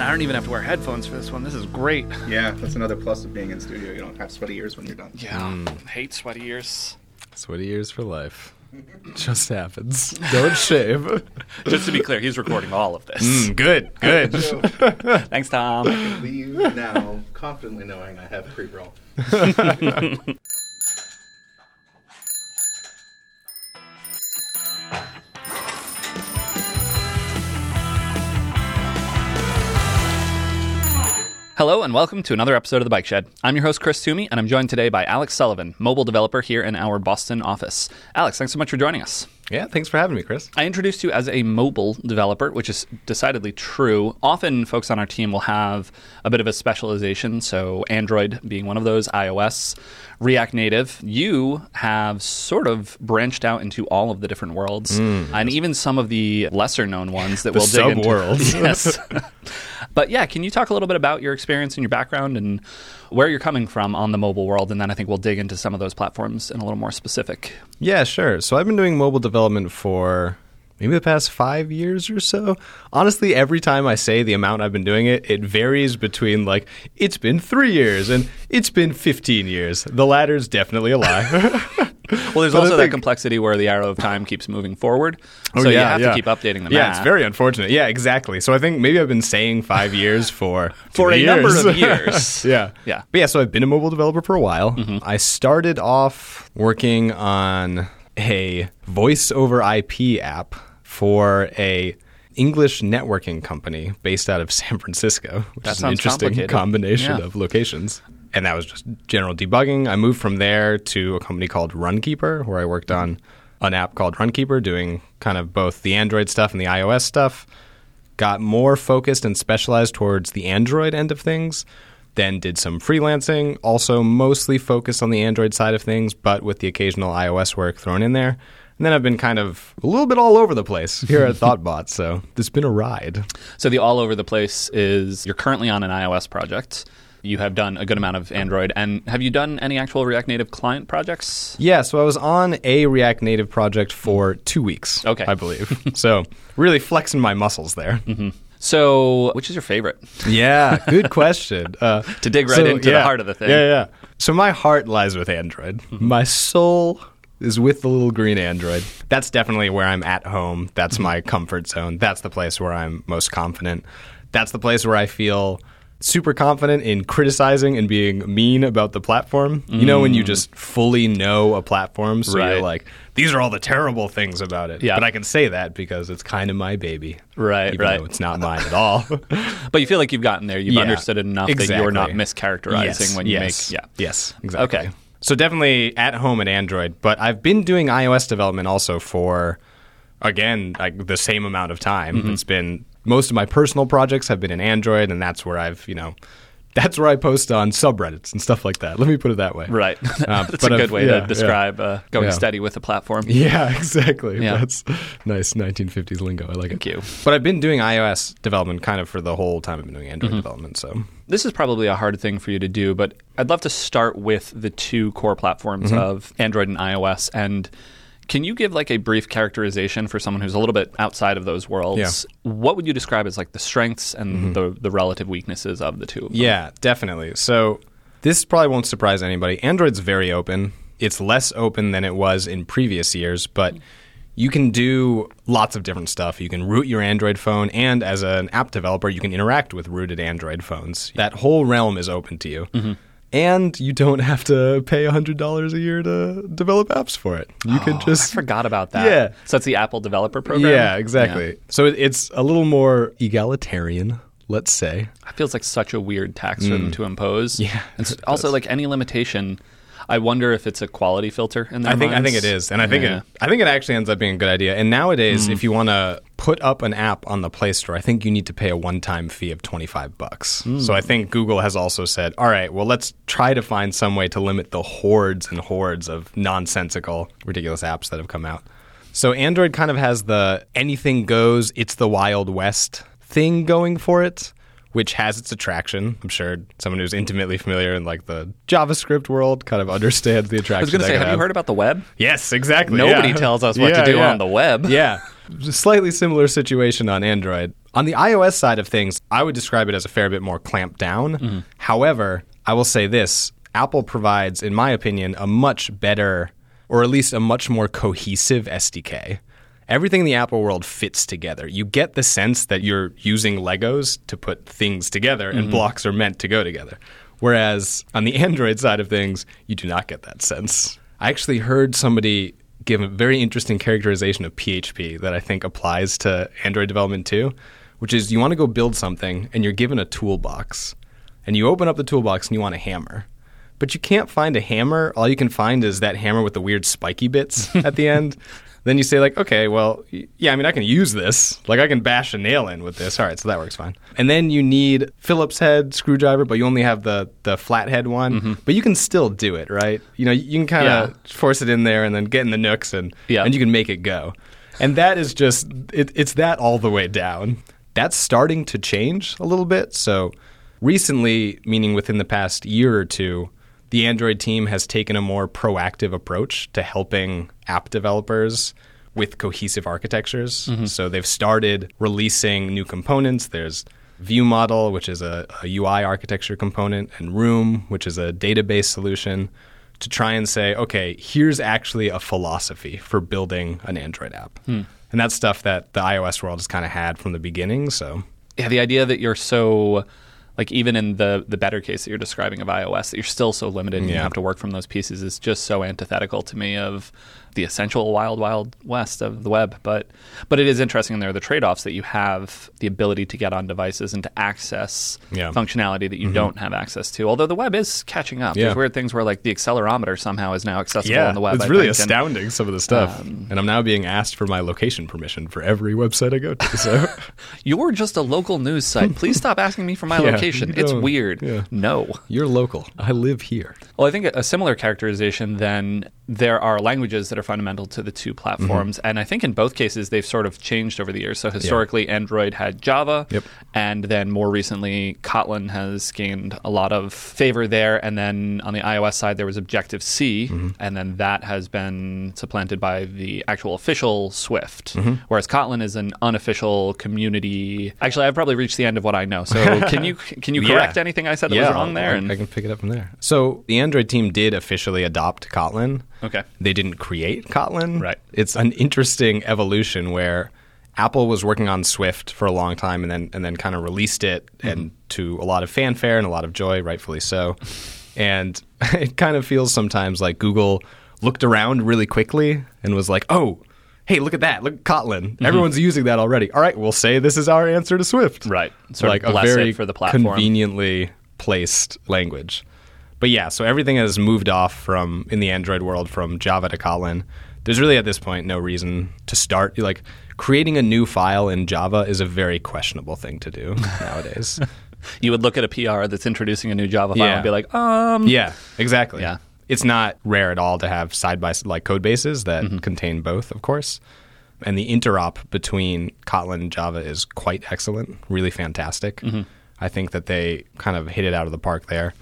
And I don't even have to wear headphones for this one. This is great. Yeah, that's another plus of being in studio. You don't have sweaty ears when you're done. Yeah. Hate sweaty ears. Sweaty ears for life. Just happens. Don't shave. Just to be clear, he's recording all of this. Mm, good, good. Thanks, Tom. Leave now, confidently knowing I have pre-roll. Hello and welcome to another episode of The Bike Shed. I'm your host, Chris Toomey, and I'm joined today by Alex Sullivan, mobile developer here in our Boston office. Alex, thanks so much for joining us. Yeah, thanks for having me, Chris. I introduced you as a mobile developer, which is decidedly true. Often, folks on our team will have a bit of a specialization, so Android being one of those, iOS, React Native. You have sort of branched out into all of the different worlds, hmm, and even some of the lesser known ones that we'll dig into. sub-worlds. Yes. but yeah, can you talk a little bit about your experience and your background and where you're coming from on the mobile world? And then I think we'll dig into some of those platforms in a little more specific. Yeah, sure. So I've been doing mobile development for maybe the past five years or so. Honestly, every time I say the amount I've been doing it, it varies between like, it's been three years and it's been 15 years. The latter's definitely a lie. Well, there's But I also that complexity where the arrow of time keeps moving forward. Oh, so you have yeah. to keep updating the yeah, it's very unfortunate. Yeah, exactly. So I think maybe I've been saying five years for For two a number of years. yeah, Yeah. But yeah, so I've been a mobile developer for a while. Mm-hmm. I started off working on a voice over IP app for a English networking company based out of San Francisco, which That is an interesting combination Yeah. of locations. And that was just general debugging. I moved from there to a company called Runkeeper, where I worked on an app called Runkeeper, doing kind of both the Android stuff and the iOS stuff. Got more focused and specialized towards the Android end of things. Then did some freelancing, also mostly focused on the Android side of things, but with the occasional iOS work thrown in there. And then I've been kind of a little bit all over the place here at Thoughtbot, so it's been a ride. So the all over the place is you're currently on an iOS project. You have done a good amount of Android, and have you done any actual React Native client projects? Yeah, so I was on a React Native project for two weeks, Okay. I believe. so really flexing my muscles there. So, which is your favorite? Yeah, good question. Uh, To dig right into the heart of the thing. Yeah, yeah. So my heart lies with Android. Mm-hmm. My soul is with the little green Android. That's definitely where I'm at home. That's my comfort zone. That's the place where I'm most confident. That's the place where I feel super confident in criticizing and being mean about the platform. You know when you just fully know a platform, so Mm. Right. you're like, these are all the terrible things about it. Yeah. But I can say that because it's kind of my baby. Right, even right. It's not mine at all. But you feel like you've gotten there. You've Yeah, understood it enough that you're not mischaracterizing yes, when you yes, make. Yeah. Yes, exactly. Okay. So definitely at home at Android, but I've been doing iOS development also for again like the same amount of time. Mm-hmm. It's been most of my personal projects have been in Android, and that's where I've you know that's where I post on subreddits and stuff like that. Let me put it that way. Right. Uh, That's a I've- good way yeah, to describe uh, going Yeah. steady with a platform. Yeah, exactly. Yeah. That's nice 1950s lingo. I like Thank it. you. But I've been doing iOS development kind of for the whole time I've been doing Mm-hmm. Android development. So This is probably a hard thing for you to do, but I'd love to start with the two core platforms Mm-hmm. of Android and iOS. And can you give like a brief characterization for someone who's a little bit outside of those worlds? Yeah. Mm-hmm. What would you describe as like the strengths and the, the relative weaknesses of the two? of them? Yeah, definitely. So this probably won't surprise anybody. Android's very open. It's less open than it was in previous years, but you can do lots of different stuff. You can root your Android phone, and as an app developer, you can interact with rooted Android phones. That whole realm is open to you. And you don't have to pay $100 a year to develop apps for it. You Oh, I just forgot about that. Yeah. So that's the Apple Developer Program? Yeah, exactly. So it's a little more egalitarian, let's say. It feels like such a weird tax for them to impose. Mm. Yeah, And also, like any limitation, I wonder if it's a quality filter in their I think I think it is, and I think Yeah. it I think it actually ends up being a good idea. And nowadays, mm. if you want to put up an app on the Play Store, I think you need to pay a one-time fee of twenty-five bucks. Mm. So I think Google has also said, "All right, well, let's try to find some way to limit the hordes and hordes of nonsensical, ridiculous apps that have come out." So Android kind of has the anything goes, it's the Wild West thing going for it. Which has its attraction. I'm sure someone who's intimately familiar in like the JavaScript world kind of understands the attraction. I was going to say, have you have. heard about the web? Yes, exactly. Nobody yeah. tells us what to do yeah. on the web. Yeah. Slightly similar situation on Android. On the iOS side of things, I would describe it as a fair bit more clamped down. Mm-hmm. However, I will say this Apple provides, in my opinion, a much better, or at least a much more cohesive SDK. Everything in the Apple world fits together. You get the sense that you're using Legos to put things together and mm-hmm. blocks are meant to go together. Whereas on the Android side of things, you do not get that sense. I actually heard somebody give a very interesting characterization of PHP that I think applies to Android development too, which is you want to go build something and you're given a toolbox. And you open up the toolbox and you want a hammer. But you can't find a hammer. All you can find is that hammer with the weird spiky bits at the end. Then you say like, okay, well, yeah, I mean, I can use this. Like, I can bash a nail in with this. All right, so that works fine. And then you need Phillips head screwdriver, but you only have the the flathead one. Mm-hmm. But you can still do it, right? You know, you can kind of Yeah. force it in there and then get in the nooks and Yeah. and you can make it go. And that is just it, it's that all the way down. That's starting to change a little bit. So recently, meaning within the past year or two, the Android team has taken a more proactive approach to helping app developers with cohesive architectures. Mm-hmm. So they've started releasing new components. There's ViewModel, which is a, a UI architecture component, and Room, which is a database solution, to try and say, okay, here's actually a philosophy for building an Android app. Hmm. And that's stuff that the iOS world has kind of had from the beginning. So yeah, the idea that you're so like even in the the better case that you're describing of iOS, that you're still so limited and you have to work from those pieces is just so antithetical to me of the essential wild wild west of the web. But but it is interesting and there are the trade offs that you have the ability to get on devices and to access Yeah. Mm-hmm. functionality that you don't have access to. Although the web is catching up. Yeah. There's weird things where like the accelerometer somehow is now accessible yeah, on the web. it's I really think, and- astounding some of the stuff. and I'm now being asked for my location permission for every website I go to. So You're just a local news site. Please stop asking me for my Yeah, location. It's weird. yeah. No. you're local. I live here. Well, I think a similar characterization then there are languages that are fundamental to the two platforms. Mm-hmm. And I think in both cases they've sort of changed over the years. So historically, Android had Java. Yep. And then more recently, Kotlin has gained a lot of favor there. And then on the iOS side, there was Objective C. Mm-hmm. And then that has been supplanted by the actual official Swift. Mm-hmm. Whereas Kotlin is an unofficial community. Actually, I've probably reached the end of what I know. So can you can you Yeah. correct anything I said that was wrong there? I, I can pick it up from there. So the Android team did officially adopt Kotlin. Okay. They didn't create Kotlin. Right. It's an interesting evolution where Apple was working on Swift for a long time and then and then kind of released it Mm-hmm. and to a lot of fanfare and a lot of joy, rightfully so. and it kind of feels sometimes like Google looked around really quickly and was like, "Oh, hey, look at that! Look at Kotlin. Mm-hmm. Everyone's using that already. All right, we'll say this is our answer to Swift." Right. Sort of like a very for the platform. conveniently placed language. But yeah, so everything has moved off from in the Android world from Java to Kotlin. There's really at this point no reason to start like creating a new file in Java is a very questionable thing to do nowadays. you would look at a PR that's introducing a new Java file Yeah. and be like, um, yeah, exactly. Yeah. It's not rare at all to have side by like code bases that Mm-hmm. contain both, of course. And the interop between Kotlin and Java is quite excellent, really fantastic. Mm-hmm. I think that they kind of hit it out of the park there.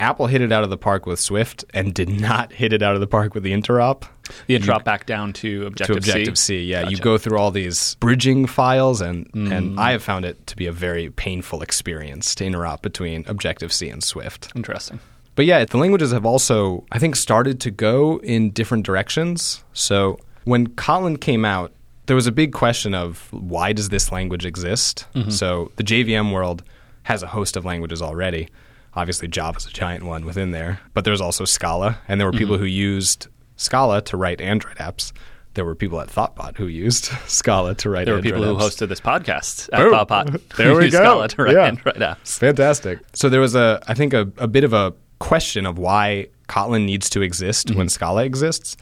Apple hit it out of the park with Swift and did not hit it out of the park with the interop the drop back down to Objective, to Objective C. Yeah, you go through all these bridging files, and Mm. and I have found it to be a very painful experience to interop between Objective C and Swift. Interesting. But yeah, the languages have also, I think, started to go in different directions. So when Kotlin came out, there was a big question of why does this language exist? Mm-hmm. So the JVM world has a host of languages already. Obviously, Java's a giant one within there, but there's also Scala, and there were people mm-hmm. who used Scala to write Android apps. There were people at Thoughtbot who used Scala to write Android. There were people who hosted this podcast at. Thoughtbot. There who we used go. Scala to write Yeah. Android apps. Fantastic. So there was a, I think, a, a bit of a question of why Kotlin needs to exist when mhm. Scala exists.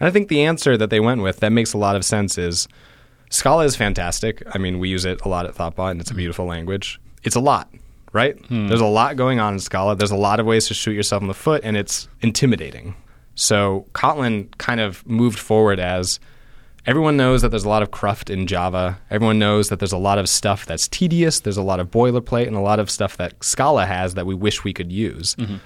And I think the answer that they went with that makes a lot of sense is Scala is fantastic. I mean, we use it a lot at Thoughtbot, and it's a mm. beautiful language. It's a lot, right? Hmm. There's a lot going on in Scala. There's a lot of ways to shoot yourself in the foot, and it's intimidating. So Kotlin kind of moved forward as everyone knows that there's a lot of cruft in Java. Everyone knows that there's a lot of stuff that's tedious. There's a lot of boilerplate and a lot of stuff that Scala has that we wish we could use. Mm-hmm.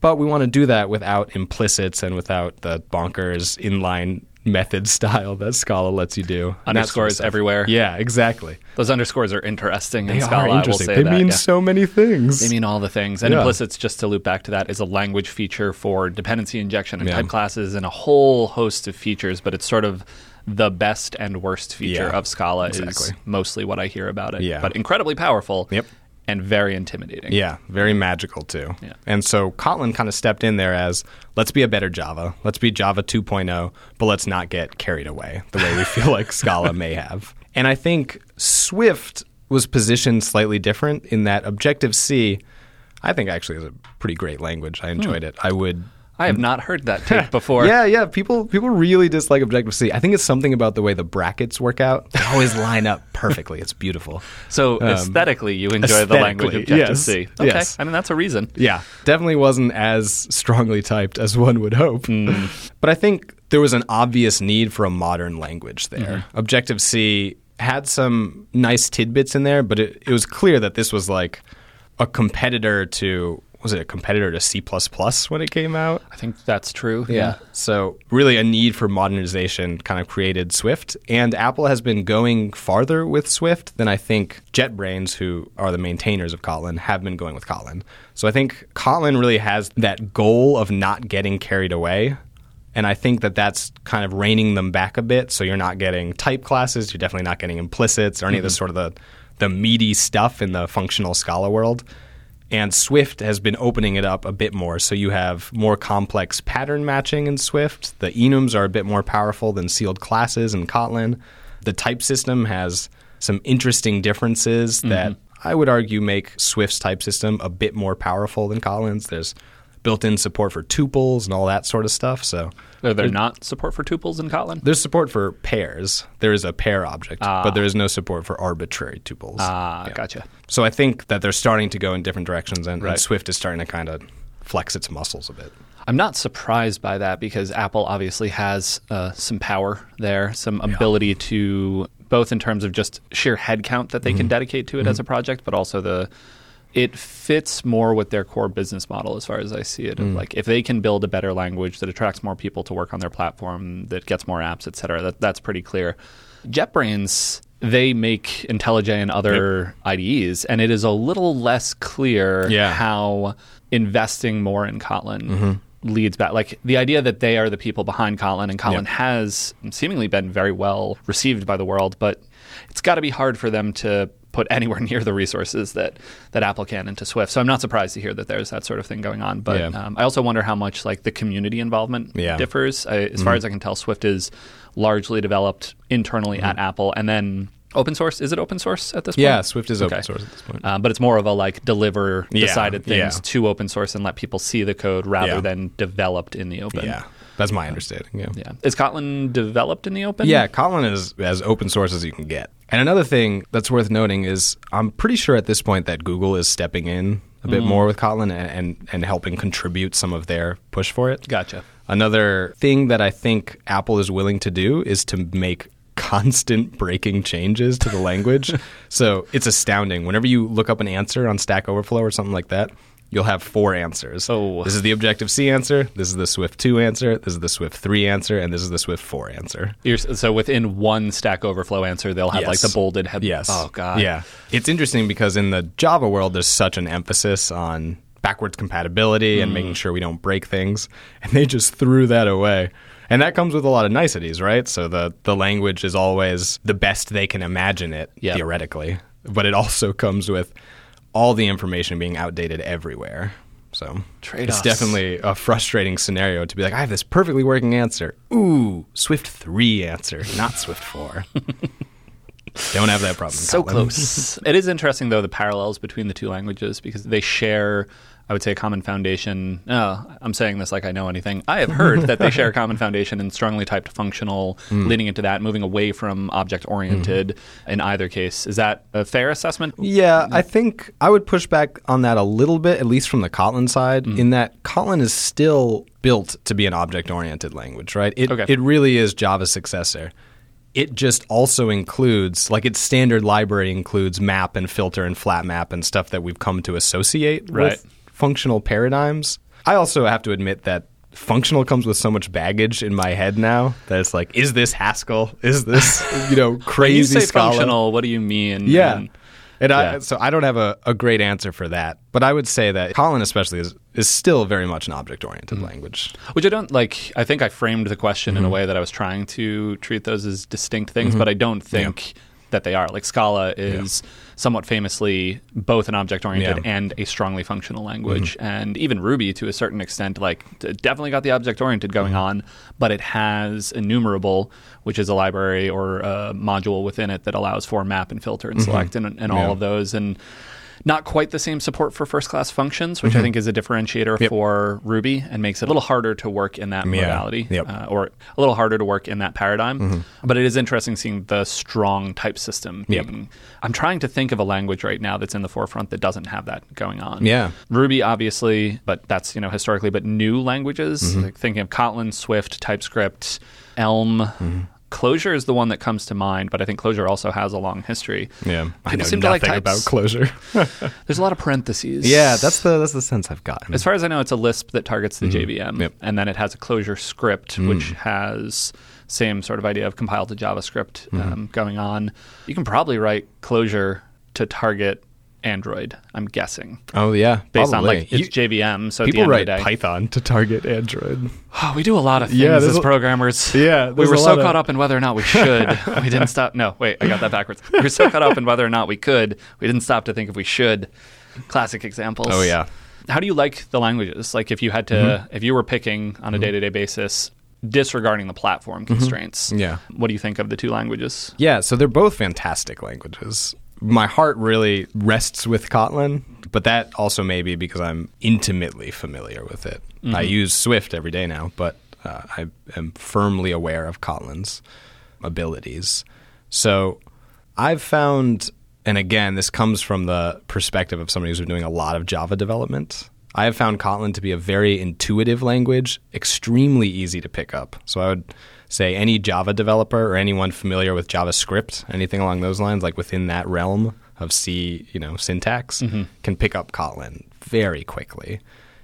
But we want to do that without implicits and without the bonkers inline method style that Scala lets you do. And that sort of Underscores everywhere. Yeah, exactly. Those underscores are interesting in They Scala. are interesting. They that, mean yeah. so many things. They mean all the things. And Yeah. implicits, just to loop back to that, is a language feature for dependency injection and Yeah. type classes and a whole host of features, but it's sort of the best and worst feature of Scala is exactly. mostly what I hear about it. Yeah. But incredibly powerful Yep. And very intimidating. Yeah, very magical too. Yeah. And so Kotlin kind of stepped in there as let's be a better Java. Let's be Java 2.0, but let's not get carried away the way we feel like Scala may have. And I think Swift was positioned slightly different in that Objective C, I think actually is a pretty great language. I hmm. enjoyed it. I would I have not heard that take before. yeah, yeah. People people really dislike Objective C. I think it's something about the way the brackets work out. They always line up perfectly. It's beautiful. So aesthetically, you enjoy the language Um, Objective yes, C. Okay. yes. I mean, that's a reason. Yeah, definitely wasn't as strongly typed as one would hope. But I think there was an obvious need for a modern language there. Objective C had some nice tidbits in there, but it, it was clear that this was like a competitor to was it a competitor to C when it came out? I think that's true. Yeah. So, really, a need for modernization kind of created Swift. And Apple has been going farther with Swift than I think JetBrains, who are the maintainers of Kotlin, have been going with Kotlin. So, I think Kotlin really has that goal of not getting carried away. And I think that that's kind of reining them back a bit. So, you're not getting type classes, you're definitely not getting implicits or any of the mm-hmm. sort of the, the meaty stuff in the functional Scala world. And Swift has been opening it up a bit more. So you have more complex pattern matching in Swift. The enums are a bit more powerful than sealed classes in Kotlin. The type system has some interesting differences that mm-hmm. I would argue make Swift's type system a bit more powerful than Kotlin's. There's built-in support for tuples and all that sort of stuff. So Are there not support for tuples in Kotlin? there's support for pairs. There is a pair object, but there is no support for arbitrary tuples. Ah, Yeah. gotcha. So I think that they're starting to go in different directions, and, and Swift is starting to kind of flex its muscles a bit. I'm not surprised by that because Apple obviously has uh, some power there, some ability to both in terms of just sheer headcount that they Mm-hmm. can dedicate to it as a project, but also the it fits more with their core business model as far as I see it. Mm. Like if they can build a better language that attracts more people to work on their platform, that gets more apps, et cetera, that, that's pretty clear. JetBrains they make IntelliJ and other IDEs, and it is a little less clear Yeah. how investing more in Kotlin leads back. Like the idea that they are the people behind Kotlin, and Kotlin Yeah. has seemingly been very well received by the world, but it's got to be hard for them to put anywhere near the resources that that Apple can into Swift. So I'm not surprised to hear that there's that sort of thing going on. But Yeah. um, I also wonder how much like the community involvement Yeah. Mm-hmm. differs. I, as far as I can tell, Swift is largely developed internally Mm-hmm. at Apple, and then open source. Is it open source at this point? Yeah, Swift is open source at this point. Uh, but it's more of a like deliver Yeah, decided things yeah. to open source and let people see the code rather Yeah. than developed in the open. yeah, that's my understanding. Yeah. Yeah. Is Kotlin developed in the open? Yeah, Kotlin is as open source as you can get. And another thing that's worth noting is I'm pretty sure at this point that Google is stepping in a bit mm-hmm. more with Kotlin and, and, and helping contribute some of their push for it. Gotcha. Another thing that I think Apple is willing to do is to make constant breaking changes to the language. so it's astounding. Whenever you look up an answer on Stack Overflow or something like that, you'll have four answers. Oh. This is the Objective C answer, this is the Swift 2 answer, this is the Swift 3 answer, and this is the Swift 4 answer. You're, so within one Stack Overflow answer, they'll have like the bolded head. Yes. Oh god. Yeah. It's interesting because in the Java world, there's such an emphasis on backwards compatibility and Mm. making sure we don't break things, and they just threw that away. And that comes with a lot of niceties, right? So the the language is always the best they can imagine it Yep. theoretically, but it also comes with all the information being outdated everywhere. So Trade-offs. it's definitely a frustrating scenario to be like, I have this perfectly working answer. Ooh, Swift three answer, not Swift four. Don't have that problem. So Kotlin. close. it is interesting though the parallels between the two languages because they share I would say a common foundation. Oh, I'm saying this like I know anything. I have heard that they share a common foundation in strongly typed functional, Hmm. leaning into that, moving away from object oriented in either case. Is that a fair assessment? Yeah, I think I would push back on that a little bit, at least from the Kotlin side, Mm. in that Kotlin is still built to be an object oriented language, right? It, Okay. it really is Java's successor. It just also includes, like its standard library includes map and filter and flat map and stuff that we've come to associate Right. with functional paradigms. I also have to admit that functional comes with so much baggage in my head now that it's like, is this Haskell? Is this you know When you crazy say Scala? functional, what do you mean? Yeah. And- And I, so I don't have a, a great answer for that, but I would say that Kotlin especially is, is still very much an object oriented language. Which I don't like. I think I framed the question Mm-hmm. in a way that I was trying to treat those as distinct things, but I don't think that they are. Like Scala is somewhat famously both an object oriented Yeah. Mm-hmm. and a strongly functional language, and even Ruby to a certain extent, like definitely got the object oriented going Mm-hmm. on, but it has enumerable, which is a library or a module within it that allows for map and filter and select and, and all Mm-hmm. Of those and. Not quite the same support for first class functions, which I think is a differentiator Mm-hmm. Yep. for Ruby and makes it a little harder to work in that Yeah. modality Yep. Mm-hmm. uh, or a little harder to work in that paradigm. But it is interesting seeing the strong type system. Yep. I'm trying to think of a language right now that's in the forefront that doesn't have that going on. Yeah. Ruby, obviously, but that's you know historically. But new languages, Mm-hmm. like thinking of Kotlin, Swift, TypeScript, Elm. Clojure is the one that comes to mind, but I think Clojure also has a long history. Yeah, I People know seem to like nothing about Clojure. There's a lot of parentheses. yeah, that's the that's the sense I've gotten. As far as I know, it's a Lisp that targets the JVM, Mm-hmm. Yep. Mm. and then it has a ClojureScript, which has same sort of idea of compiled to JavaScript Mm-hmm. um, going on. You can probably write Clojure to target Android. I'm guessing oh yeah, based on like it's You- JVM. So at the people end write of the day, Python to target Android. Oh, we do a lot of things Yeah, as programmers. Yeah, we were so of- caught up in whether or not we should. we didn't stop. No, wait, I got that backwards. We were so caught up in whether or not we could. We didn't stop to think if we should. Classic examples. Oh yeah. How do you like the languages? Like if you had to, Mm-hmm. if you were picking on a day to day basis, disregarding the platform constraints. Mm-hmm. Yeah. What do you think of the two languages? Yeah, so they're both fantastic languages. My heart really rests with Kotlin, but that also may be because I'm intimately familiar with it. I use Swift every day now, but uh, I am firmly aware of Kotlin's abilities. So I've found, and again, this comes from the perspective of somebody who's been doing a lot of Java development. I have found Kotlin to be a very intuitive language, extremely easy to pick up. So I would say any Java developer or anyone familiar with JavaScript, anything along those lines, like within that realm of C, you know, syntax, mm-hmm. can pick up Kotlin very quickly.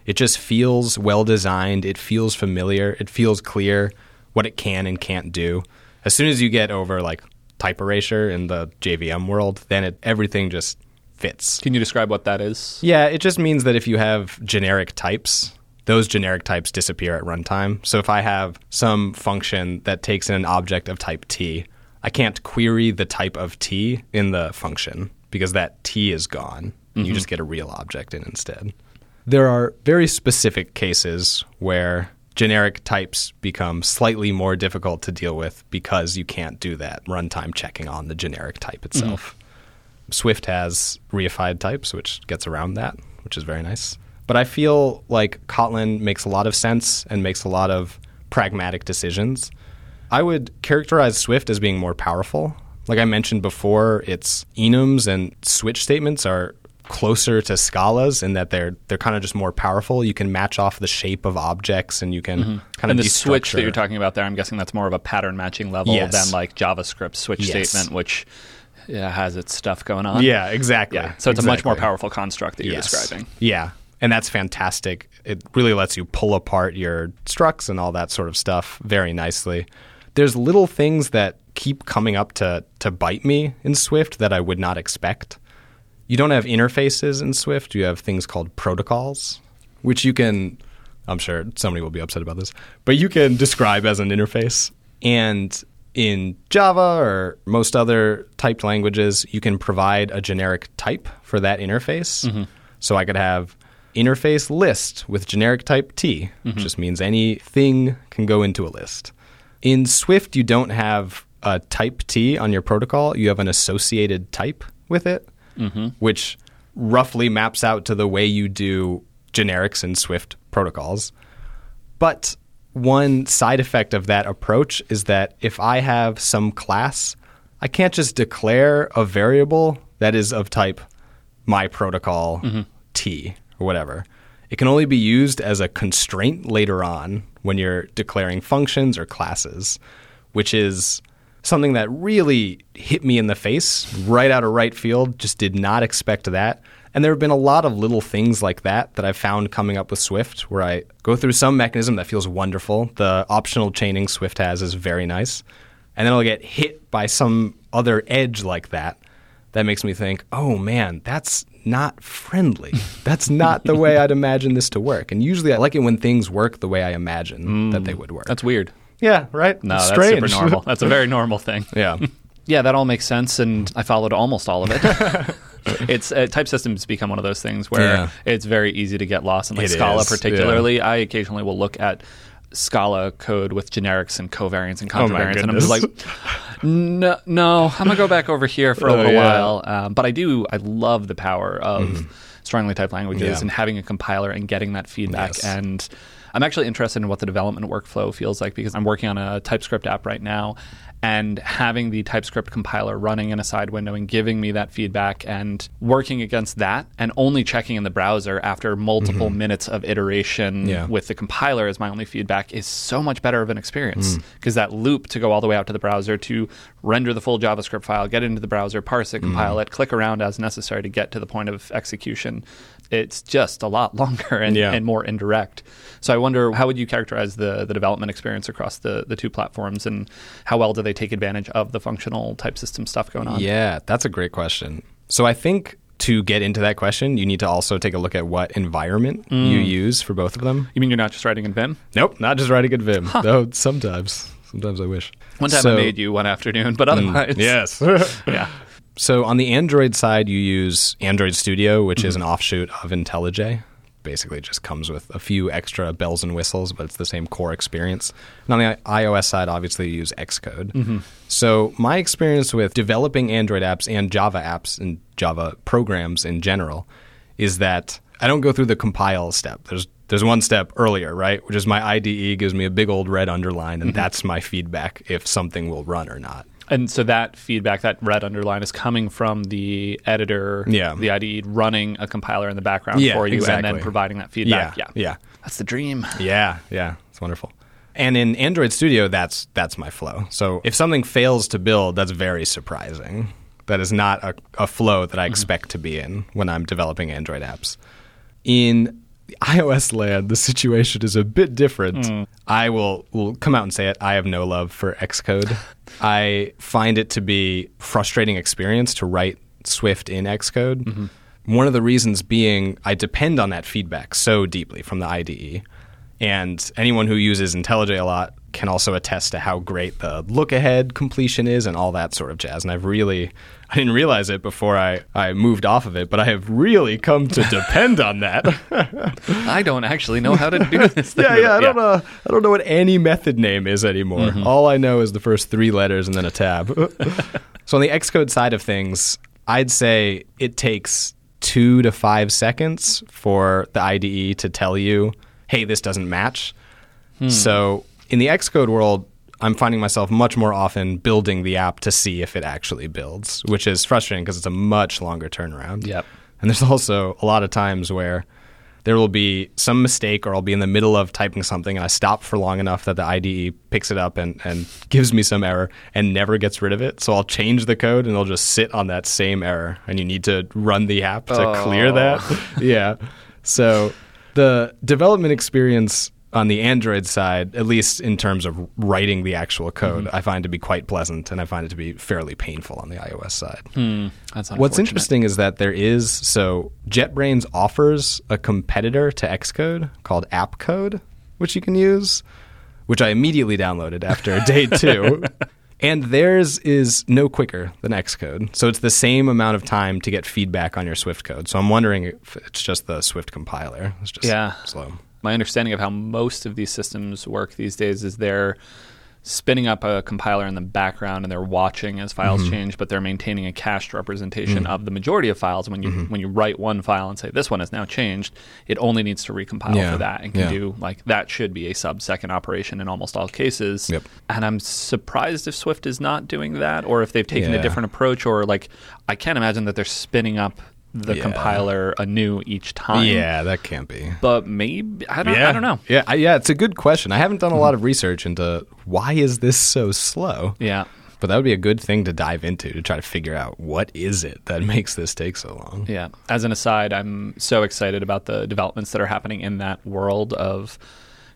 It just feels well designed. It feels familiar. It feels clear what it can and can't do. As soon as you get over like type erasure in the JVM world, then it everything just fits. Can you describe what that is? Yeah, it just means that if you have generic types, those generic types disappear at runtime. So if I have some function that takes in an object of type T, I can't query the type of T in the function because that T is gone. You mm-hmm. just get a real object in instead. There are very specific cases where generic types become slightly more difficult to deal with because you can't do that runtime checking on the generic type itself. Mm-hmm. Swift has reified types, which gets around that, which is very nice. But I feel like Kotlin makes a lot of sense and makes a lot of pragmatic decisions. I would characterize Swift as being more powerful. Like I mentioned before, its enums and switch statements are closer to Scala's in that they're they're kind of just more powerful. You can match off the shape of objects and you can kind of Mm-hmm. And the switch that you're talking about there, I'm guessing that's more of a pattern matching level Yes. than like JavaScript switch Yes. statement, which yeah, has its stuff going on. Yeah, exactly. Yeah. So it's a much more powerful construct that you're Yes. describing. Yeah. And that's fantastic. It really lets you pull apart your structs and all that sort of stuff very nicely. There's little things that keep coming up to, to bite me in Swift that I would not expect. You don't have interfaces in Swift, you have things called protocols, which you can, I'm sure somebody will be upset about this, but you can describe as an interface. And in Java or most other typed languages, you can provide a generic type for that interface. Mm-hmm. So I could have interface list with generic type T, which mm-hmm. just means anything can go into a list. In Swift, you don't have a type T on your protocol, you have an associated type with it, mm-hmm. which roughly maps out to the way you do generics in Swift protocols. But one side effect of that approach is that if I have some class, I can't just declare a variable that is of type my protocol mm-hmm. T or whatever. It can only be used as a constraint later on when you're declaring functions or classes, which is something that really hit me in the face right out of right field. Just did not expect that. And there have been a lot of little things like that that I've found coming up with Swift where I go through some mechanism that feels wonderful. The optional chaining Swift has is very nice. And then I'll get hit by some other edge like that that makes me think, oh man, that's not friendly. That's not the way I'd imagine this to work. And usually I like it when things work the way I imagine that they would work. That's weird. yeah, right? No, Strange. that's super normal. That's a very normal thing. yeah. Yeah, that all makes sense, and I followed almost all of it. it's uh, type systems become one of those things where Yeah. it's very easy to get lost in like It Scala, is, particularly. I occasionally will look at Scala code with generics and covariants and Oh and I'm just like, no, no, I'm gonna go back over here for a Oh, little yeah. while. Um, but I do, I love the power of strongly typed languages. Yeah. and having a compiler and getting that feedback Yes. and I'm actually interested in what the development workflow feels like because I'm working on a TypeScript app right now and having the TypeScript compiler running in a side window and giving me that feedback and working against that and only checking in the browser after multiple minutes of iteration Mm-hmm. Yeah. with the compiler as my only feedback is so much better of an experience Mm. because that loop to go all the way out to the browser to render the full JavaScript file, get into the browser, parse it, compile Mm. it, click around as necessary to get to the point of execution. It's just a lot longer and, Yeah. and more indirect. So I wonder how would you characterize the the development experience across the the two platforms and how well do they take advantage of the functional type system stuff going on? Yeah, that's a great question. So I think to get into that question, you need to also take a look at what environment you mm. use for both of them. You mean you're not just writing in Vim? Nope, not just writing in Vim. Though sometimes, sometimes I wish. One time So- I made you one afternoon, but mm. otherwise, Yes. yeah. So on the Android side, you use Android Studio, which is mm-hmm. an offshoot of IntelliJ. Basically, it just comes with a few extra bells and whistles, but it's the same core experience. And on the iOS side, obviously, you use Xcode. Mm-hmm. So my experience with developing Android apps and Java apps and Java programs in general is that I don't go through the compile step. There's there's one step earlier, right? Which is my IDE gives me a big old red underline, and mm-hmm. that's my feedback if something will run or not. And so that feedback, that red underline, is coming from the editor, Yeah. the IDE, running a compiler in the background Yeah, for you, and then providing that feedback. Yeah, yeah. That's the dream. Yeah, yeah, it's wonderful. And in Android Studio, that's that's my flow. So if something fails to build, that's very surprising. That is not a, a flow that I mm-hmm. expect to be in when I'm developing Android apps. In iOS land, the situation is a bit different. Hmm. I will will come out and say it. I have no love for Xcode. I find it to be frustrating experience to write Swift in Xcode. Mm-hmm. One of the reasons being I depend on that feedback so deeply from the IDE. And anyone who uses IntelliJ a lot can also attest to how great the look ahead completion is and all that sort of jazz. And I've really, I didn't realize it before I, I moved off of it, but I have really come to depend on that. I don't actually know how to do this. Thing yeah, yeah, I don't Yeah. know. I don't know what any method name is anymore. Mm-hmm. All I know is the first three letters and then a tab. so on the Xcode side of things, I'd say it takes two to five seconds for the IDE to tell you, "Hey, this doesn't match." Hmm. So in the Xcode world. I'm finding myself much more often building the app to see if it actually builds, which is frustrating because it's a much longer turnaround. Yep. And there's also a lot of times where there will be some mistake or I'll be in the middle of typing something and I stop for long enough that the IDE picks it up and, and gives me some error and never gets rid of it. So I'll change the code and it'll just sit on that same error and you need to run the app to clear that. Oh. yeah. So the development experience on the Android side, at least in terms of writing the actual code, mm-hmm. I find to be quite pleasant and I find it to be fairly painful on the iOS side. Hmm. That's What's interesting is that there is so JetBrains offers a competitor to Xcode called AppCode, which you can use, which I immediately downloaded after day two. And theirs is no quicker than Xcode. So it's the same amount of time to get feedback on your Swift code. So I'm wondering if it's just the Swift compiler. It's just Yeah. slow. My understanding of how most of these systems work these days is they're spinning up a compiler in the background and they're watching as files Mm-hmm. change, but they're maintaining a cached representation Mm. of the majority of files. When you Mm-hmm. when you write one file and say this one is now changed, it only needs to recompile Yeah. for that and can Yeah. do like that should be a sub second operation in almost all cases. Yep. And I'm surprised if Swift is not doing that or if they've taken Yeah. a different approach or like I can't imagine that they're spinning up the Yeah. compiler anew each time. Yeah, that can't be. But maybe I don't yeah. I don't know. Yeah, I, yeah, it's a good question. I haven't done a lot of research into why is this so slow. Yeah. But that would be a good thing to dive into to try to figure out what is it that makes this take so long. Yeah. As an aside, I'm so excited about the developments that are happening in that world of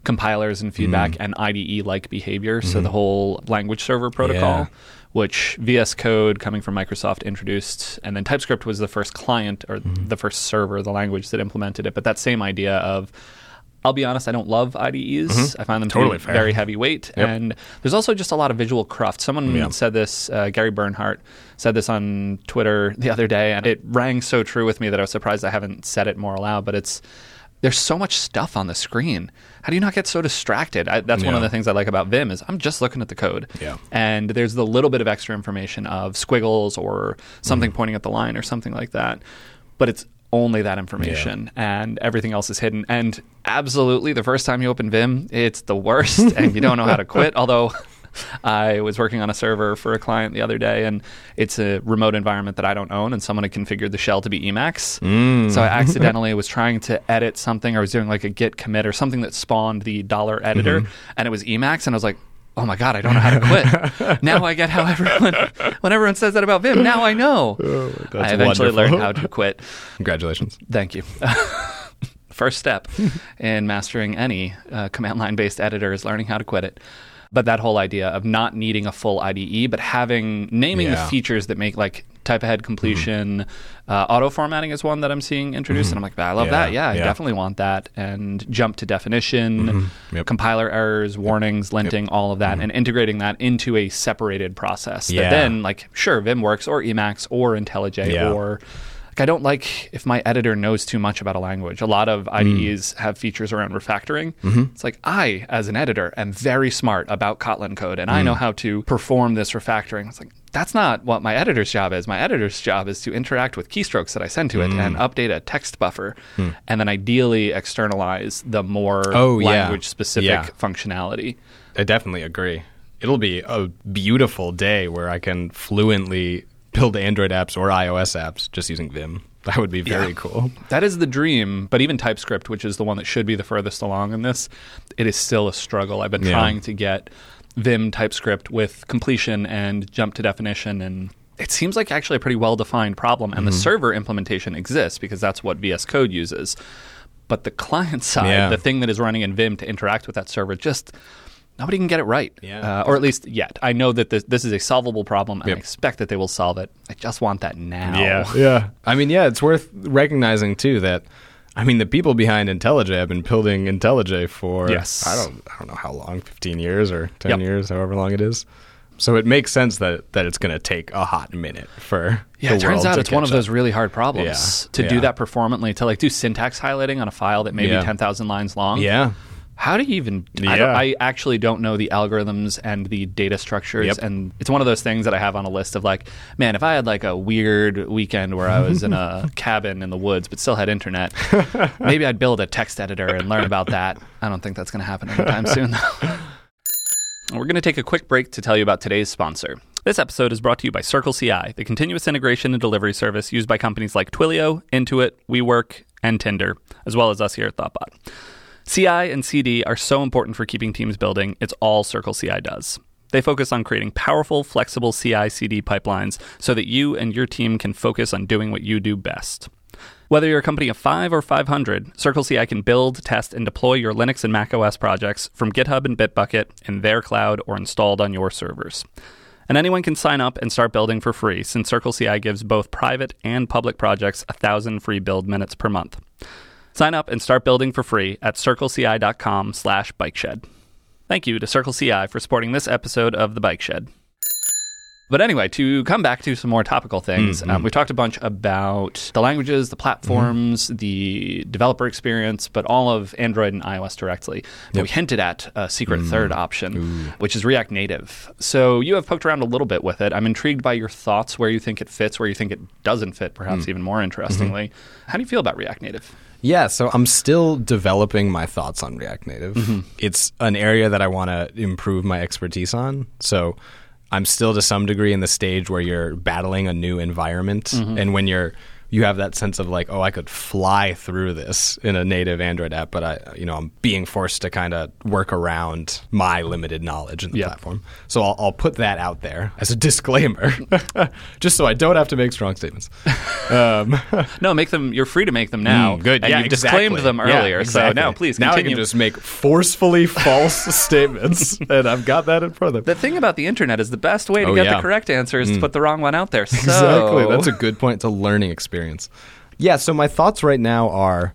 compilers and feedback Mm. and IDE like behavior. So the whole language server protocol, Mm-hmm. Yeah. Which VS Code coming from Microsoft introduced, and then TypeScript was the first client or Mm-hmm. the first server, the language that implemented it. But that same idea of I'll be honest, I don't love IDEs. I find them to Mm-hmm. Totally be very heavyweight. Yep. And there's also just a lot of visual cruft. Someone Yeah. said this, uh, Gary Bernhardt said this on Twitter the other day, and it rang so true with me that I was surprised I haven't said it more aloud. But it's there's so much stuff on the screen. How do you not get so distracted? I, that's one of the things I like about Vim is I'm just looking at the code. Yeah. And there's the little bit of extra information of squiggles or something Mm-hmm. pointing at the line or something like that. But it's only that information and everything else is hidden. And absolutely, the first time you open Vim, it's the worst and you don't know how to quit. Although I was working on a server for a client the other day and it's a remote environment that I don't own and someone had configured the shell to be Emacs. Mm. So I accidentally was trying to edit something or I was doing like a git commit or something that spawned the dollar editor Mm-hmm. and it was Emacs and I was like, Oh my god, I don't know how to quit. now I get how everyone when everyone says that about Vim, now I know. I eventually wonderful. learned how to quit. Congratulations. Thank you. First step in mastering any uh, command line based editor is learning how to quit it. But that whole idea of not needing a full IDE, but having naming the features that make like type ahead completion, mm-hmm. uh, auto formatting is one that I'm seeing introduced, and I'm mm-hmm. like, I love Yeah, that. Yeah, I yeah. definitely want that. And jump to definition, mm-hmm. Yep. compiler errors, warnings, linting, all of that, and integrating that into a separated process. That then, like, sure, Vim works or Emacs or IntelliJ Yeah. or like I don't like if my editor knows too much about a language. A lot of hmm. IDEs have features around refactoring. Mm-hmm. It's like I, as an editor, am very smart about Kotlin code and I know hmm. how to perform this refactoring. It's like that's not what my editor's job is. My editor's job is to interact with keystrokes that I send to it and hmm. update a text buffer, and then ideally externalize the more Oh, yeah. language specific Yeah. functionality. I definitely agree. It'll be a beautiful day where I can fluently build Android apps or iOS apps just using Vim. That would be very Yeah. cool. That is the dream, but even TypeScript, which is the one that should be the furthest along in this, it is still a struggle. I've been Yeah. trying to get Vim TypeScript with completion and jump to definition and it seems like actually a pretty well defined problem and the Mm-hmm. server implementation exists because that's what VS Code uses. But the client side, Yeah. the thing that is running in Vim to interact with that server just nobody can get it right. Yeah. Uh, or at least yet. I know that this, this is a solvable problem and Yep. I expect that they will solve it. I just want that now. yeah. yeah. I mean, yeah, it's worth recognizing too that I mean the people behind IntelliJ have been building IntelliJ for Yes. I don't I don't know how long, fifteen years or ten Yep. years, however long it is. So it makes sense that that it's going to take a hot minute for Yeah, the it turns world out it's one of up. those really hard problems Yeah, to do that performantly. To like do syntax highlighting on a file that may Yeah. be ten thousand lines long. Yeah, How do you even? I, don't, I actually don't know the algorithms and the data structures, Yep. and it's one of those things that I have on a list of like, man, if I had like a weird weekend where I was in a cabin in the woods but still had internet, maybe I'd build a text editor and learn about that. I don't think that's going to happen anytime soon, though. We're going to take a quick break to tell you about today's sponsor. This episode is brought to you by CircleCI, the continuous integration and delivery service used by companies like Twilio, Intuit, WeWork, and Tinder, as well as us here at Thoughtbot. CI and CD are so important for keeping teams building, it's all CircleCI does. They focus on creating powerful, flexible CI CD pipelines so that you and your team can focus on doing what you do best. Whether you're a company of 5 or 500, CircleCI can build, test, and deploy your Linux and Mac OS projects from GitHub and Bitbucket in their cloud or installed on your servers. And anyone can sign up and start building for free since CircleCI gives both private and public projects 1,000 free build minutes per month. Sign up and start building for free at circleci.com slash bikeshed. Thank you to CircleCI for supporting this episode of The Bike Shed. But anyway, to come back to some more topical things, mm-hmm. um, we talked a bunch about the languages, the platforms, mm-hmm. the developer experience, but all of Android and iOS directly. But we hinted at a secret mm-hmm. third option, which is React Native. So you have poked around a little bit with it. I'm intrigued by your thoughts, where you think it fits, where you think it doesn't fit, perhaps mm. even more interestingly. How do you feel about React Native? Yeah, so I'm still developing my thoughts on React Native. Mm-hmm. It's an area that I want to improve my expertise on. So I'm still to some degree in the stage where you're battling a new environment. Mm-hmm. And when you're you have that sense of like, oh, I could fly through this in a native Android app, but I, you know, I'm being forced to kind of work around my limited knowledge in the Yeah. platform. So I'll, I'll put that out there as a disclaimer, just so I don't have to make strong statements. Um, No, make them. You're free to make them now. Mm, good. And yeah, you disclaimed exactly. them Yeah, earlier. exactly. So now, please Now I continue. can just make forcefully false statements, and I've got that in front of the thing about the internet is the best way to Oh, get yeah. Mm. the correct answer is to put the wrong one out there. So, Exactly. That's a good point. It's a learning experience. Yeah. So my thoughts right now are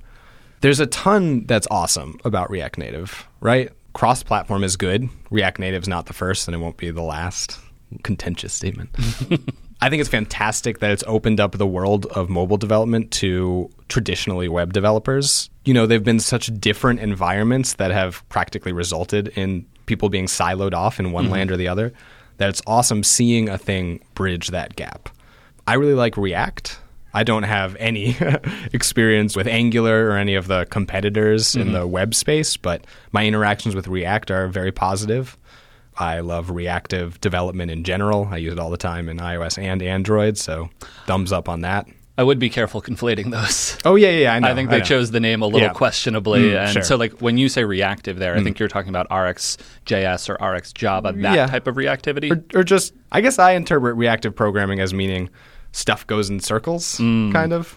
there's a ton that's awesome about React Native, right? Cross platform is good. React Native's not the first, and it won't be the last. Contentious statement. I think it's fantastic that it's opened up the world of mobile development to traditionally web developers. You know, they've been such different environments that have practically resulted in people being siloed off in one mm-hmm. land or the other that it's awesome seeing a thing bridge that gap. I really like React. I don't have any experience with Angular or any of the competitors in the web space, but my interactions with React are very positive. I love reactive development in general. I use it all the time in iOS and Android, so thumbs up on that. I would be careful conflating those. Oh yeah, yeah, yeah, I know. I think they know. chose the name a little Yeah. questionably, Mm, and sure. Mm. so like when you say reactive, there, I think you're talking about RxJS or RxJava, that Yeah. type of reactivity. or, or just I guess I interpret reactive programming as meaning stuff goes in circles, kind of,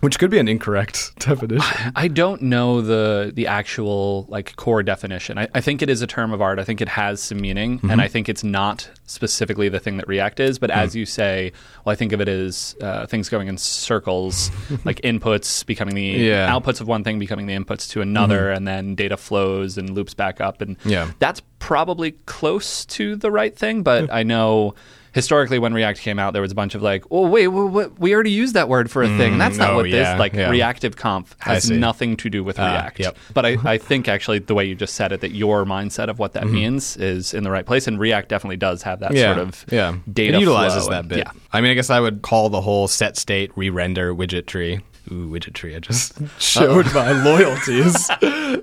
which could be an incorrect definition. I don't know the the actual like core definition. I, I think it is a term of art. I think it has some meaning, Mm-hmm. and I think it's not specifically the thing that React is. But Mm. as you say, well, I think of it as uh, things going in circles, like inputs becoming the Yeah. Mm-hmm. outputs of one thing becoming the inputs to another, and then data flows and loops back up. And Yeah. that's probably close to the right thing. But I know. Historically, when React came out, there was a bunch of like, "Oh, wait, wait, we already used that word for a thing." And that's not oh, what yeah, this like. yeah. Reactive Conf has nothing to do with Ah, React. yep. But I, I think actually the way you just said it, that your mindset of what that Mm-hmm. means is in the right place, and React definitely does have that yeah, sort of yeah. data it utilizes flow that and- bit. Yeah, I mean, I guess I would call the whole set state re-render widget tree. Ooh, widget tree! I just showed my loyalties.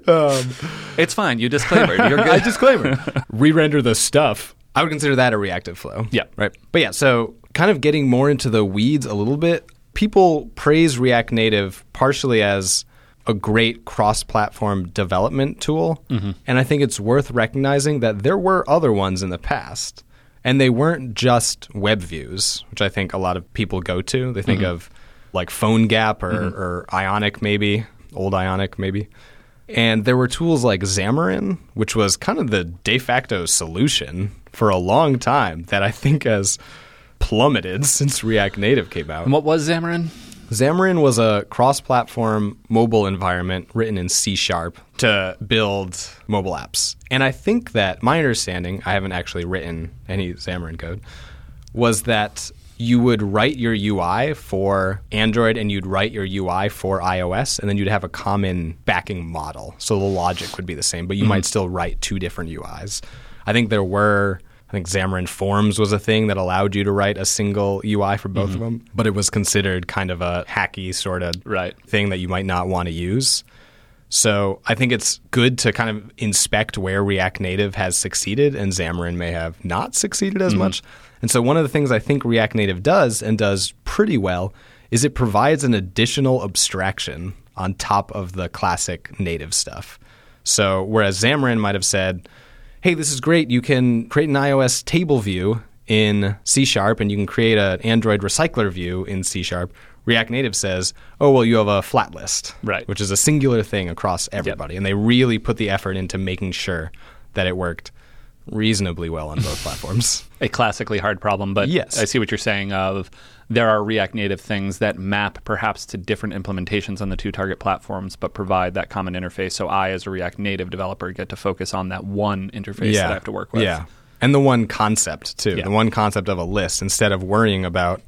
um, it's fine. You disclaimer. You're good. I disclaimer. Re-render the stuff. I would consider that a reactive flow. Yeah. Right. But yeah, so kind of getting more into the weeds a little bit, people praise React Native partially as a great cross-platform development tool, and I think it's worth recognizing that there were other ones in the past, and they weren't just web views, which I think a lot of people go to. They think of like PhoneGap or, mm-hmm. or Ionic, maybe old Ionic, maybe. And there were tools like Xamarin, which was kind of the de facto solution for a long time that I think has plummeted since React Native came out. and what was Xamarin? Xamarin was a cross platform mobile environment written in C sharp to build mobile apps. And I think that my understanding, I haven't actually written any Xamarin code, was that you would write your UI for Android and you'd write your UI for iOS, and then you'd have a common backing model. So the logic would be the same, but you mm-hmm. might still write two different UIs. I think there were. I think Xamarin Forms was a thing that allowed you to write a single UI for both of mm-hmm. them, but it was considered kind of a hacky sort of Right. thing that you might not want to use. So I think it's good to kind of inspect where React Native has succeeded and Xamarin may have not succeeded as mm-hmm. much. And so one of the things I think React Native does and does pretty well is it provides an additional abstraction on top of the classic native stuff. So whereas Xamarin might have said, "Hey, this is great. You can create an iOS table view in C Sharp and you can create an Android recycler view in C Sharp." React Native says, "Oh, well, you have a flat list." Right. Which is a singular thing across everybody. And they really put the effort into making sure that it worked reasonably well on both platforms. a classically hard problem, but Yes. I see what you're saying of there are React Native things that map perhaps to different implementations on the two target platforms, but provide that common interface. So I, as a React Native developer, get to focus on that one interface that I have to work with. Yeah. And the one concept, too. Yeah. The one concept of a list instead of worrying about,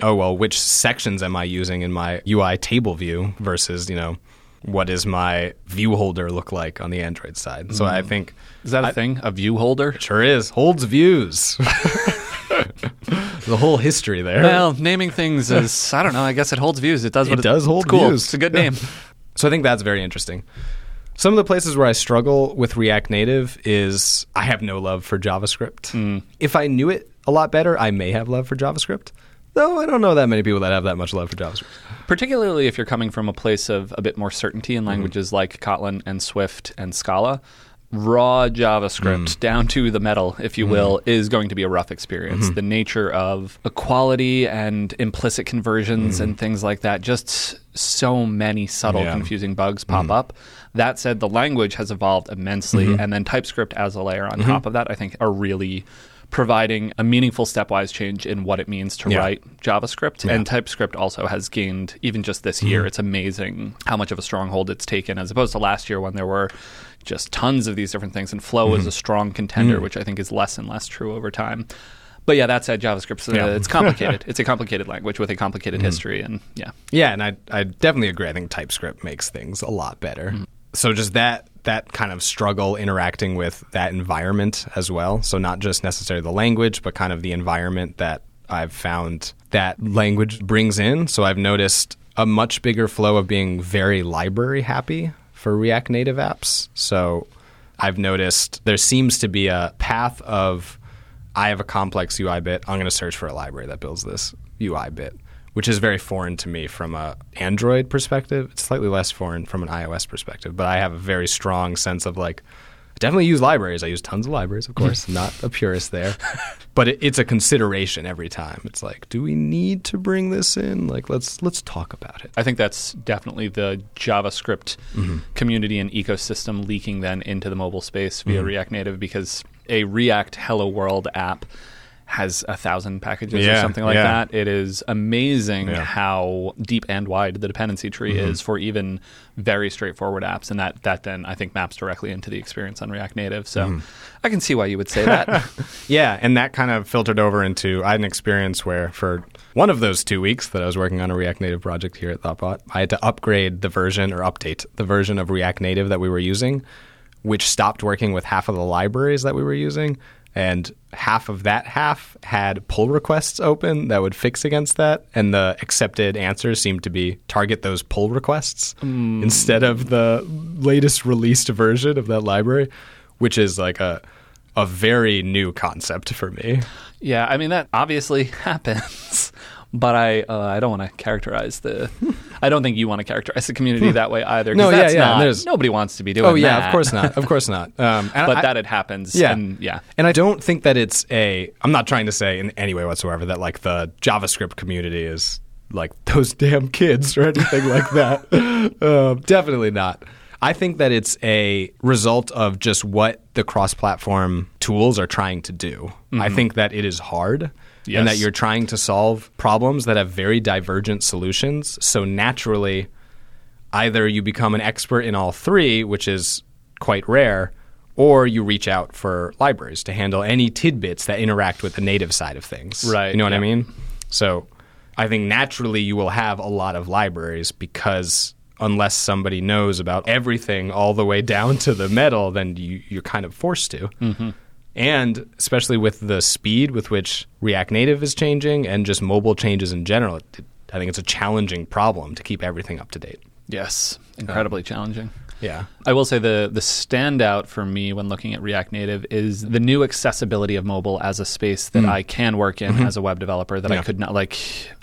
oh, well, which sections am I using in my UI table view versus, you know, what does my view holder look like on the Android side? So Mm. I think Is that a thing? A view holder? sure is holds views. the whole history there. Well, naming things is I don't know. I guess it holds views. It does. What It does hold it's cool. views. It's a good Yeah. name. So I think that's very interesting. Some of the places where I struggle with React Native is I have no love for JavaScript. If I knew it a lot better, I may have love for JavaScript. Though I don't know that many people that have that much love for JavaScript. particularly if you're coming from a place of a bit more certainty in mm-hmm. languages like Kotlin and Swift and Scala. Raw JavaScript mm. down to the metal, if you mm-hmm. will, is going to be a rough experience. Mm-hmm. The nature of equality and implicit conversions mm. and things like that, just so many subtle, Yeah. confusing bugs pop up. That said, the language has evolved immensely, and then TypeScript as a layer on top of that, I think, are really providing a meaningful stepwise change in what it means to Yeah. write JavaScript. And TypeScript also has gained, even just this year, mm-hmm. it's amazing how much of a stronghold it's taken as opposed to last year when there were just tons of these different things. And Flow is mm-hmm. a strong contender, mm. which I think is less and less true over time. But yeah, that said, JavaScript, uh, Yeah. it's complicated. it's a complicated language with a complicated mm-hmm. history. And yeah. Yeah, and I I definitely agree. I think TypeScript makes things a lot better. Mm. So just that that kind of struggle interacting with that environment as well. So not just necessarily the language, but kind of the environment that I've found that language brings in. So I've noticed a much bigger flow of being very library happy for React Native apps. So I've noticed there seems to be a path of I have a complex UI bit. I'm going to search for a library that builds this UI bit, which is very foreign to me from a Android perspective. It's slightly less foreign from an iOS perspective, but I have a very strong sense of like I definitely use libraries. I use tons of libraries, of course. Not a purist there, but it, it's a consideration every time. It's like, do we need to bring this in? Like, let's let's talk about it. I think that's definitely the JavaScript mm-hmm. community and ecosystem leaking then into the mobile space via mm-hmm. React Native because a React Hello World app has a thousand packages or something like yeah. that. It is amazing Yeah. how deep and wide the dependency tree mm-hmm. is for even very straightforward apps, and that that then I think maps directly into the experience on React Native. So mm-hmm. I can see why you would say that. Yeah, and that kind of filtered over into I had an experience where for one of those two weeks that I was working on a React Native project here at Thoughtbot, I had to upgrade the version or update the version of React Native that we were using, which stopped working with half of the libraries that we were using. And half of that half had pull requests open that would fix against that. And the accepted answers seemed to be target those pull requests hmm. instead of the latest released version of that library, which is like a a very new concept for me. Yeah, I mean that obviously happens, but I uh, I don't want to characterize the. I don't think you want to characterize the community that way either. No, yeah, that's yeah, not- there's- nobody wants to be doing. Oh yeah, that. of course not. Of course not. Um, But I- that it happens. Yeah. and yeah. And I don't think that it's a. I'm not trying to say in any way whatsoever that like the JavaScript community is like those damn kids or anything like that. Um, definitely not. I think that it's a result of just what the cross-platform tools are trying to do. I think that it is hard. Yes. And that you're trying to solve problems that have very divergent solutions. So naturally, either you become an expert in all three, which is quite rare, or you reach out for libraries to handle any tidbits that interact with the native side of things. Right, You know what I mean? So I think naturally you will have a lot of libraries because unless somebody knows about everything all the way down to the metal, then you, you're kind of forced to. Mm-hmm. And especially with the speed with which React Native is changing and just mobile changes in general, it, I think it's a challenging problem to keep everything up to date. Yes, incredibly challenging. Yeah. I will say the the standout for me when looking at React Native is the new accessibility of mobile as a space that I can work in as a web developer that I Mm. Mm-hmm. Yeah. could not like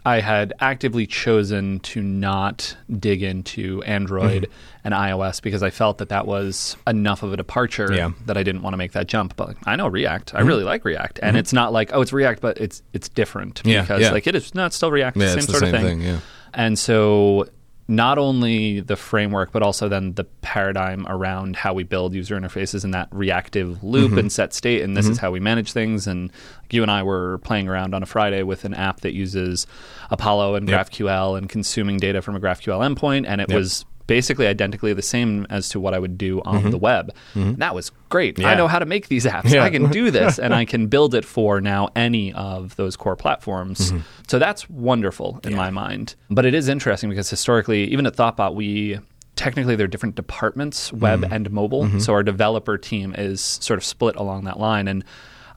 I had actively chosen to not dig into Android Mm-hmm. and iOS because I felt that that was enough of a departure Yeah. Mm-hmm. that I didn't want to make that jump but I know React I really like React and it's not like oh it's React but it's it's different Yeah, because like it is not still React Yeah, same it's the sort of thing, thing, yeah. and so not only the framework, but also then the paradigm around how we build user interfaces in that reactive loop Mm-hmm. and set state. And this is how we manage things. And you and I were playing around on a Friday with an app that uses Apollo and Yep. GraphQL and consuming data from a GraphQL endpoint. And it Yep. was basically identically the same as to what I would do on the web. That was great. I Mm-hmm. Know how to make these apps. Yeah. I can do this and I can build it for now any of those core platforms. Mm-hmm. So that's wonderful in my mind. But it is interesting because historically, even at Thoughtbot, we technically they're different departments, web Mm-hmm. and mobile. So our developer team is sort of split along that line. And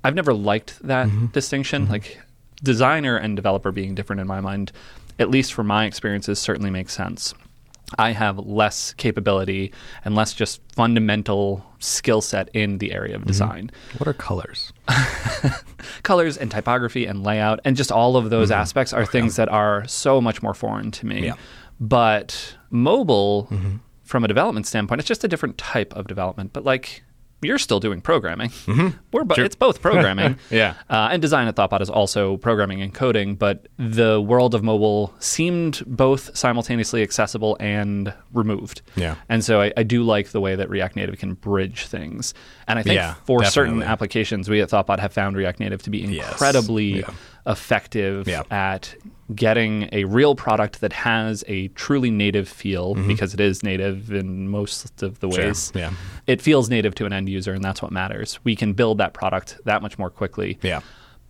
I've never liked that Mm-hmm. distinction. Like designer and developer being different in my mind, at least for my experiences, certainly makes sense. I have less capability and less just fundamental skill set in the area of mm-hmm. design. What are colors? Colors and typography and layout and just all of those mm-hmm. aspects are things that are so much more foreign to me. Yeah. But mobile, mm-hmm. from a development standpoint, it's just a different type of development. But like, you're still doing programming. We're bo- it's both programming. Yeah. Uh, and design at Thoughtbot is also programming and coding, but the world of mobile seemed both simultaneously accessible and removed. Yeah. And so I, I do like the way that React Native can bridge things. And I think Yeah, for certain applications, we at Thoughtbot have found React Native to be Yes. incredibly Yeah. effective Yeah. at getting a real product that has a truly native feel because it is native in most of the Mm-hmm. Sure, ways. yeah. It feels native to an end user, and that's what matters. We can build that product that much more quickly. Yeah.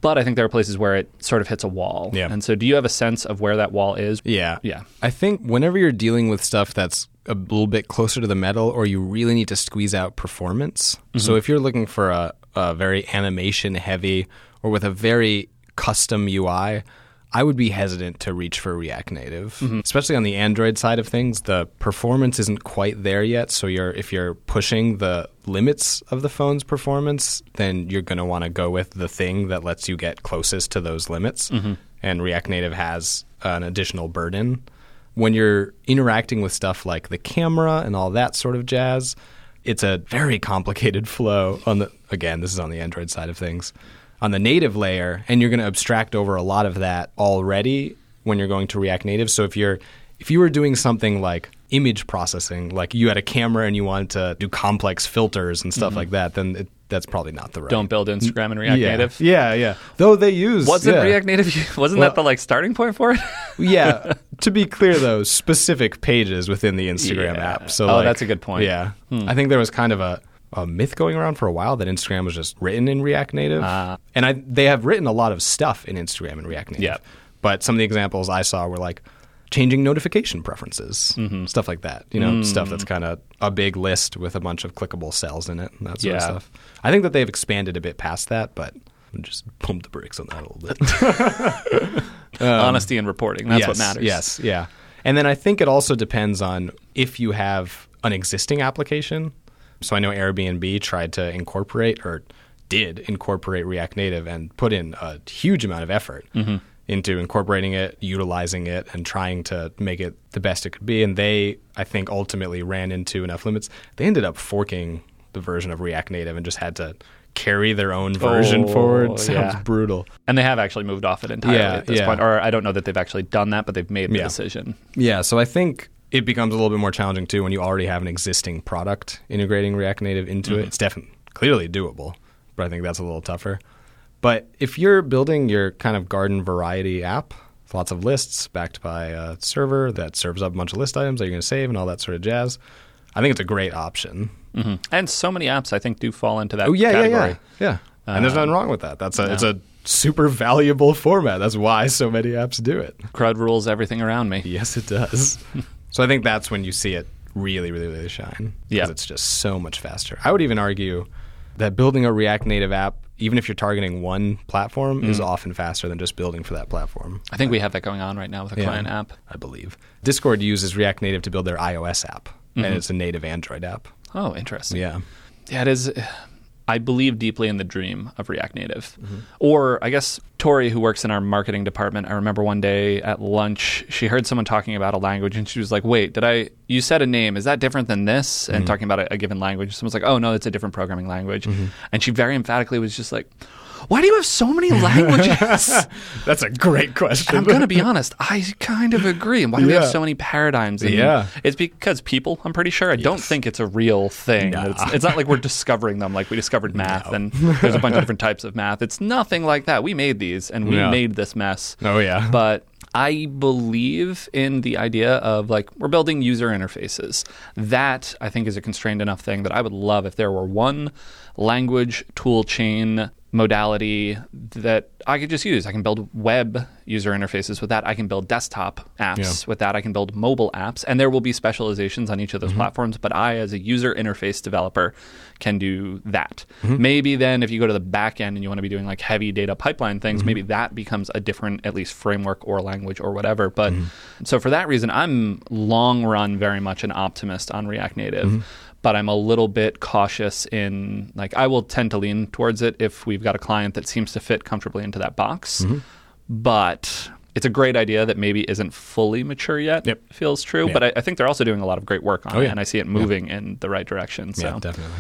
But I think there are places where it sort of hits a wall. Yeah. And so, do you have a sense of where that wall is? Yeah. Yeah. I think whenever you're dealing with stuff that's a little bit closer to the metal or you really need to squeeze out performance. So if you're looking for a, a very animation heavy or with a very custom UI, I would be hesitant to reach for React Native, mm-hmm. especially on the Android side of things. The performance isn't quite there yet, so you're if you're pushing the limits of the phone's performance, then you're going to want to go with the thing that lets you get closest to those limits. Mm-hmm. And React Native has an additional burden when you're interacting with stuff like the camera and all that sort of jazz, it's a very complicated flow on the again, this is on the Android side of things. On the native layer, and you're going to abstract over a lot of that already when you're going to React Native. So if you're if you were doing something like image processing, like you had a camera and you wanted to do complex filters and stuff mm-hmm. like that, then it, that's probably not the right. Don't build Instagram and React yeah. Native. Yeah, yeah. Though they use Wasn't yeah. React Native? Wasn't Well- that the like starting point for it? yeah. To be clear, though, specific pages within the Instagram Yeah. app. So, Oh, like, that's a good point. Yeah, hmm. I think there was kind of a, a myth going around for a while that Instagram was just written in React Native, Ah. and I they have written a lot of stuff in Instagram and React Native. Yeah. But some of the examples I saw were like changing notification preferences, Mm-hmm. stuff like that. You know, Mm. stuff that's kind of a big list with a bunch of clickable cells in it, and that sort Yeah. of stuff. I think that they've expanded a bit past that, but just pump the brakes on that a little bit. Honesty and reporting. That's yes, what matters. Yes, yeah. And then I think it also depends on if you have an existing application. So I know Airbnb tried to incorporate or did incorporate React Native and put in a huge amount of effort Mm-hmm. into incorporating it, utilizing it, and trying to make it the best it could be. And they, I think, ultimately ran into enough limits. They ended up forking the version of React Native and just had to carry their own version Oh, forward. Sounds yeah. brutal. And they have actually moved off it entirely Yeah, at this yeah. point. Or I don't know that they've actually done that, but they've made the decision. Yeah, so I think it becomes a little bit more challenging too when you already have an existing product integrating React Native into Mm-hmm. it. It's definitely clearly doable, but I think that's a little tougher. But if you're building your kind of garden variety app, with lots of lists backed by a server that serves up a bunch of list items that you're going to save and all that sort of jazz, I think it's a great option. hmm And so many apps, I think, do fall into that Oh yeah, category. yeah, yeah, yeah. and there's Um, nothing wrong with that. That's a it's a super valuable format. That's why so many apps do it. CRUD rules everything around me. Yes, it does. so I think that's when you see it really, really, really shine. Yeah. Because it's just so much faster. I would even argue that building a React Native app, even if you're targeting one platform, is often faster than just building for that platform. I think we have that going on right now with a Yeah. client app. I believe. Discord uses React Native to build their iOS app, Mm-hmm. and it's a native Android app. Oh, interesting. Yeah. Yeah, it is. I believe deeply in the dream of React Native. Mm-hmm. Or I guess Tori, who works in our marketing department, I remember one day at lunch, she heard someone talking about a language and she was like, Wait, did I, you said a name, is that different than this? Mm-hmm. And talking about a, a given language. Someone's like, Oh, no, it's a different programming language. And she very emphatically was just like, Why do you have so many languages? That's a great question. I'm going to be honest. I kind of agree. And why do we have so many paradigms? And Yeah. It's because people, I'm pretty sure. I don't think it's a real thing. Nah. It's, it's not like we're discovering them like we discovered math and there's a bunch of different types of math. It's nothing like that. We made these and we Yeah. made this mess. Oh, yeah. But I believe in the idea of like we're building user interfaces. That I think is a constrained enough thing that I would love if there were one language tool chain modality that I could just use. I can build web user interfaces with that. I can build desktop apps Yeah. with that. I can build mobile apps, and there will be specializations on each of those Mm-hmm. platforms. But I, as a user interface developer, can do that. Mm-hmm. Maybe then, if you go to the back end and you want to be doing like heavy data pipeline Mm-hmm. things, maybe that becomes a different, at least framework or language or whatever. But Mm-hmm. so for that reason, I'm long run very much an optimist on React Native. But I'm a little bit cautious in like I will tend to lean towards it if we've got a client that seems to fit comfortably into that box. Mm-hmm. But it's a great idea that maybe isn't fully mature yet. Yep. Feels true, Yeah. but I, I think they're also doing a lot of great work on Oh, it, yeah. and I see it moving in the right direction. So, Yeah, definitely.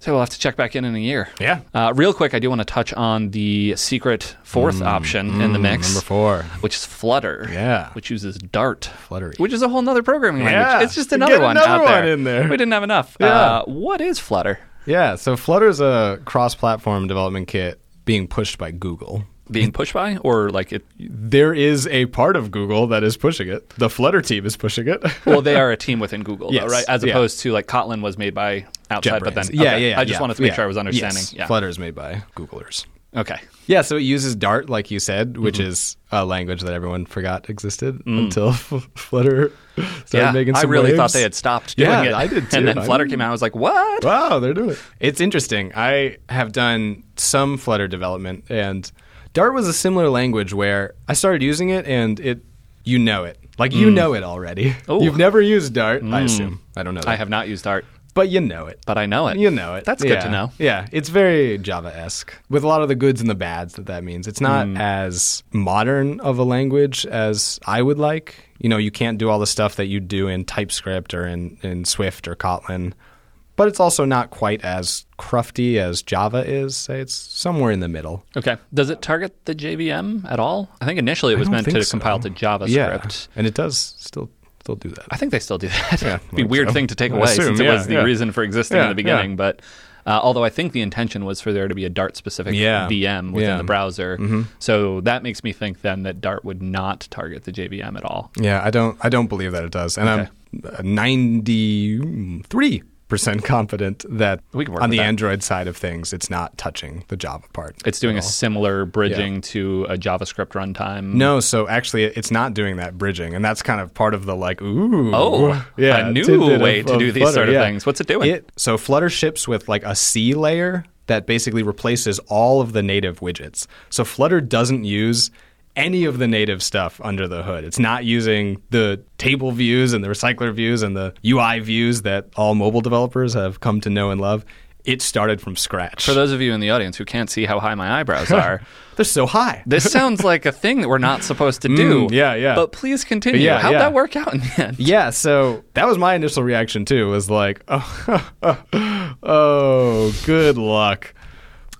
So we'll have to check back in in a year. Yeah. Uh, real quick, I do want to touch on the secret fourth option in the mix, Mm, Number four. which is Flutter. Yeah. which uses Dart. Fluttery. Which is a whole nother programming Yeah. language. It's just another Get one another out one there. in there. We didn't have enough. Yeah. Uh, what is Flutter? Yeah, so Flutter is a cross-platform development kit being pushed by Google. Being pushed by, or like it? There is a part of Google that is pushing it. The Flutter team is pushing it. Well, they are a team within Google, Yes. though, right? As Yeah. opposed to like Kotlin was made by outside, but then yeah, okay. yeah, yeah. I just yeah. wanted to make Yeah. sure I was understanding. Yes. Yeah. Flutter is made by Googlers. Okay. Yeah, so it uses Dart, like you said, which Mm-hmm. is a language that everyone forgot existed until Flutter started Mm. yeah, making I really waves. thought they had stopped doing Yeah, it. I did too. And then I Flutter did. came out. I was like, what? Wow, they're doing it. It's interesting. I have done some Flutter development, and Dart was a similar language where I started using it, and it, you know it, like you know it already. Oh. You've never used Dart, I assume. I don't know. That. I have not used Dart, but you know it. but I know it. You know it. That's good to know. Yeah, it's very Java esque with a lot of the goods and the bads that that means. It's not Mm. as modern of a language as I would like. You know, you can't do all the stuff that you do in TypeScript or in, in Swift or Kotlin, but it's also not quite as crufty as Java is. Say it's somewhere in the middle. Okay. Does it target the JVM at all? I think initially it was meant to so. compile to JavaScript. Yeah, and it does still still do that. I think they still do that. Yeah, It'd be a weird so. thing to take I away assume, since it was the yeah. reason for existing Yeah, in the beginning. yeah. But uh, although I think the intention was for there to be a Dart specific Yeah. VM within Yeah. Mm-hmm. the browser. So that makes me think then that Dart would not target the JVM at all. Yeah, I don't. I don't believe that it does, and Okay. I'm ninety three percent confident that We can work on the that. Android side of things, it's not touching the Java part. It's doing a similar bridging to a JavaScript runtime. No, so actually, it's not doing that bridging, and that's kind of part of the like, ooh, Oh, yeah, a new way of- to do these Flutter, sort of yeah. things. What's it doing? It, so Flutter ships with like a C layer that basically replaces all of the native widgets. So Flutter doesn't use any of the native stuff under the hood. It's not using the table views and the recycler views and the UI views that all mobile developers have come to know and love. It started from scratch. For those of you in the audience who can't see how high my eyebrows are, They're so high. this sounds like a thing that we're not supposed to do. Mm, yeah, yeah. But please continue. Yeah, How'd yeah. that work out in the end? Yeah, so that was my initial reaction too. Was like, oh, oh good luck.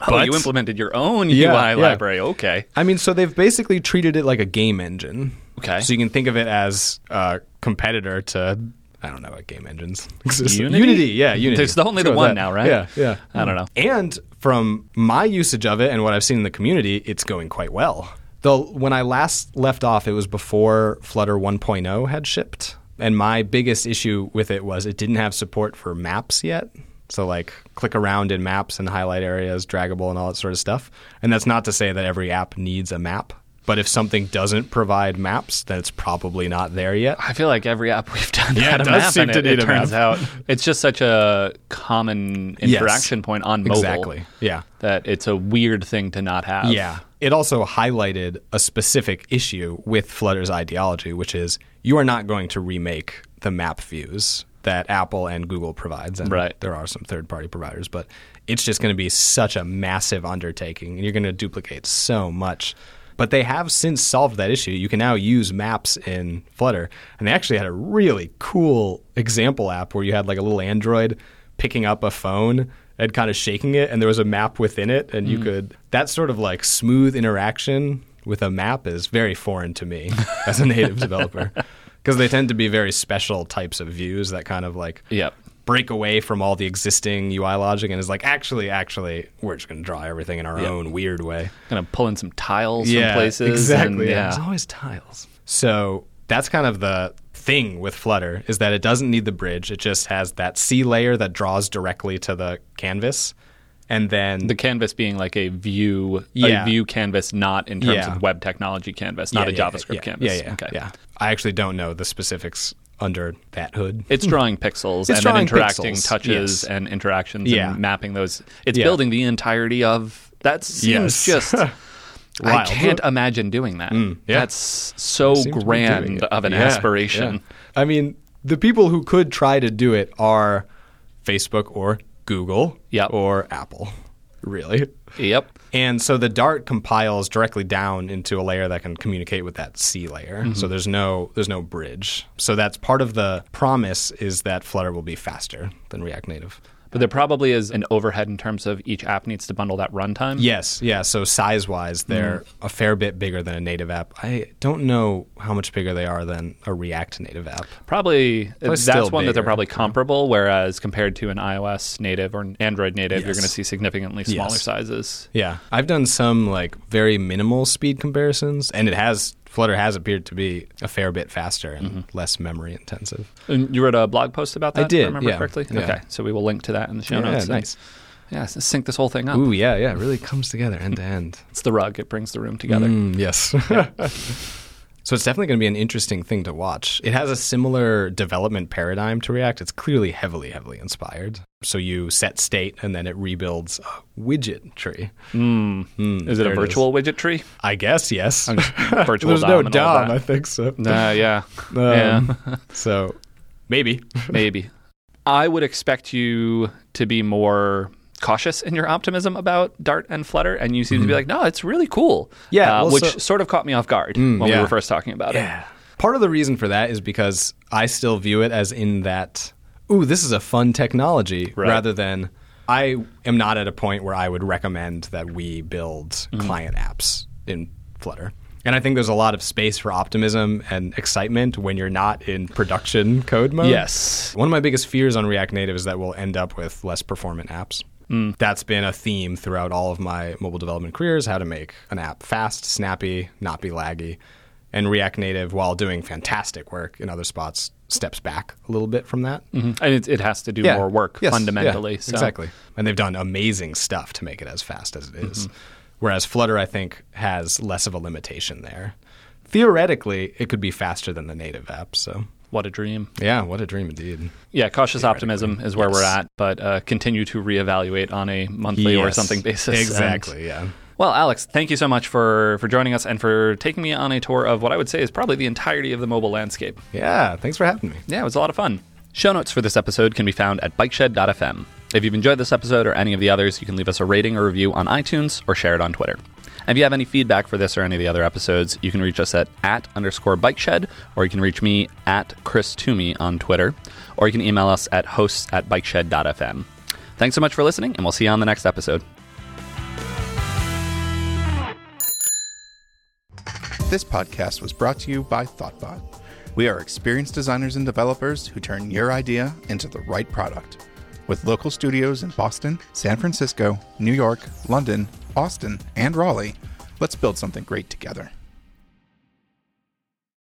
Oh, But- you implemented your own UI yeah. library. Okay. I mean, so they've basically treated it like a game engine. Okay. So you can think of it as a competitor to I don't know what game engines exist. Unity? yeah, Unity. There's the- only the one that. now, right? Yeah, yeah. I don't know. And from my usage of it and what I've seen in the community, it's going quite well. Though when I last left off, it was before Flutter 1.0 had shipped. And my biggest issue with it was it didn't have support for maps yet. So, like, click around in maps and highlight areas, draggable, and all that sort of stuff. And that's not to say that every app needs a map. But if something doesn't provide maps, then it's probably not there yet. I feel like every app we've done Yeah, had it a does map seem in to it. need it a turns map. out it's just such a common interaction point on mobile Exactly. Yeah. that it's a weird thing to not have. Yeah. It also highlighted a specific issue with Flutter's ideology, which is you are not going to remake the map views that Apple and Google provides. And Right. there are some third party providers, but it's just going to be such a massive undertaking and you're going to duplicate so much. But they have since solved that issue. You can now use maps in Flutter. And they actually had a really cool example app where you had like a little Android picking up a phone and kind of shaking it and there was a map within it and you mm. could that sort of like smooth interaction with a map is very foreign to me as a native developer because they tend to be very special types of views that kind of like Yep. break away from all the existing UI logic and is like actually actually we're just going to draw everything in our own weird way. Gonna pull in some tiles from places. Exactly. And, yeah. yeah. There's always tiles. So that's kind of the thing with Flutter is that it doesn't need the bridge. It just has that C layer that draws directly to the canvas. And then The canvas being like a view, Yeah. a view canvas, not in terms Yeah. of web technology canvas, not Yeah, a JavaScript canvas. Yeah, yeah, okay. yeah. I actually don't know the specifics under that hood. It's drawing pixels It's and then drawing interacting pixels, touches yes. and interactions Yeah. and mapping those. It's building the entirety of that seems Yes. just I can't imagine doing that. Mm, yeah. That's so Seem to be doing grand of an aspiration. I mean, the people who could try to do it are Facebook or Google Yep. or Apple, really. Yep. And so the Dart compiles directly down into a layer that can communicate with that C layer. Mm-hmm. So there's no there's no bridge. So that's part of the promise is that Flutter will be faster than React Native. But there probably is an overhead in terms of each app needs to bundle that runtime. Yes, yeah. So size wise, they're Mm. a fair bit bigger than a native app. I don't know how much bigger they are than a React native app. Probably, that's still one that they're probably comparable. Whereas compared to an iOS native or an Android native, you're going to see significantly smaller Yes. sizes. Yeah, I've done some like very minimal speed comparisons, and it has Flutter has appeared to be a fair bit faster and Mm-hmm. less memory intensive. And you wrote a blog post about that. I if did, remember yeah, correctly. yeah. Okay, so we will link to that in the show Yeah, notes. nice. Yeah, so sync this whole thing up. Ooh, yeah, yeah, it really comes together end to end. It's the rug; it brings the room together. Mm, yes. so it's definitely going to be an interesting thing to watch. It has a similar development paradigm to React. It's clearly heavily, heavily inspired. So you set state, and then it rebuilds a widget tree. Mm. Mm, Is it a virtual widget tree? I guess yes. virtual There's DOM no DOM. I think so. Uh, yeah, Um, yeah, So maybe. maybe. I would expect you to be more cautious in your optimism about Dart and Flutter, and you seem to be like, no, it's really cool. Mm-hmm. Yeah, uh, well, which so- sort of caught me off guard when we were first talking about it. Yeah. Part of the reason for that is because I still view it as in that, ooh, this is a fun technology, Right. rather than I am not at a point where I would recommend that we build Mm-hmm. client apps in Flutter. And I think there's a lot of space for optimism and excitement when you're not in production code mode. Yes. One of my biggest fears on React Native is that we'll end up with less performant apps. Mm. That's been a theme throughout all of my mobile development careers how to make an app fast, snappy, not be laggy. And React Native, while doing fantastic work in other spots, steps back a little bit from that. Mhm. And it, it has to do Yeah. more work Yes, fundamentally. yeah, so. Exactly. And they've done amazing stuff to make it as fast as it is. Mm-hmm. Whereas Flutter, I think, has less of a limitation there. Theoretically, it could be faster than the native app. So, What a dream. yeah, what a dream indeed. Yeah, cautious optimism is where we're at, but uh, continue to reevaluate on a monthly or something basis. And- Exactly, yeah. well, Alex, thank you so much for for joining us and for taking me on a tour of what I would say is probably the entirety of the mobile landscape. Yeah, thanks for having me. Yeah, it was a lot of fun. Show notes for this episode can be found at bikeshed.fm. If you've enjoyed this episode or any of the others, you can leave us a rating or review on iTunes or share it on Twitter. And if you have any feedback for this or any of the other episodes, you can reach us at at underscore bike shed, or you can reach me at Chris Toomey on Twitter, or you can email us at hosts at bikeshed.fm. Thanks so much for listening, and we'll see you on the next episode. This podcast was brought to you by Thoughtbot. We are experienced designers and developers who turn your idea into the right product. With local studios in Boston, San Francisco, New York, London, Austin, and Raleigh, let's build something great together.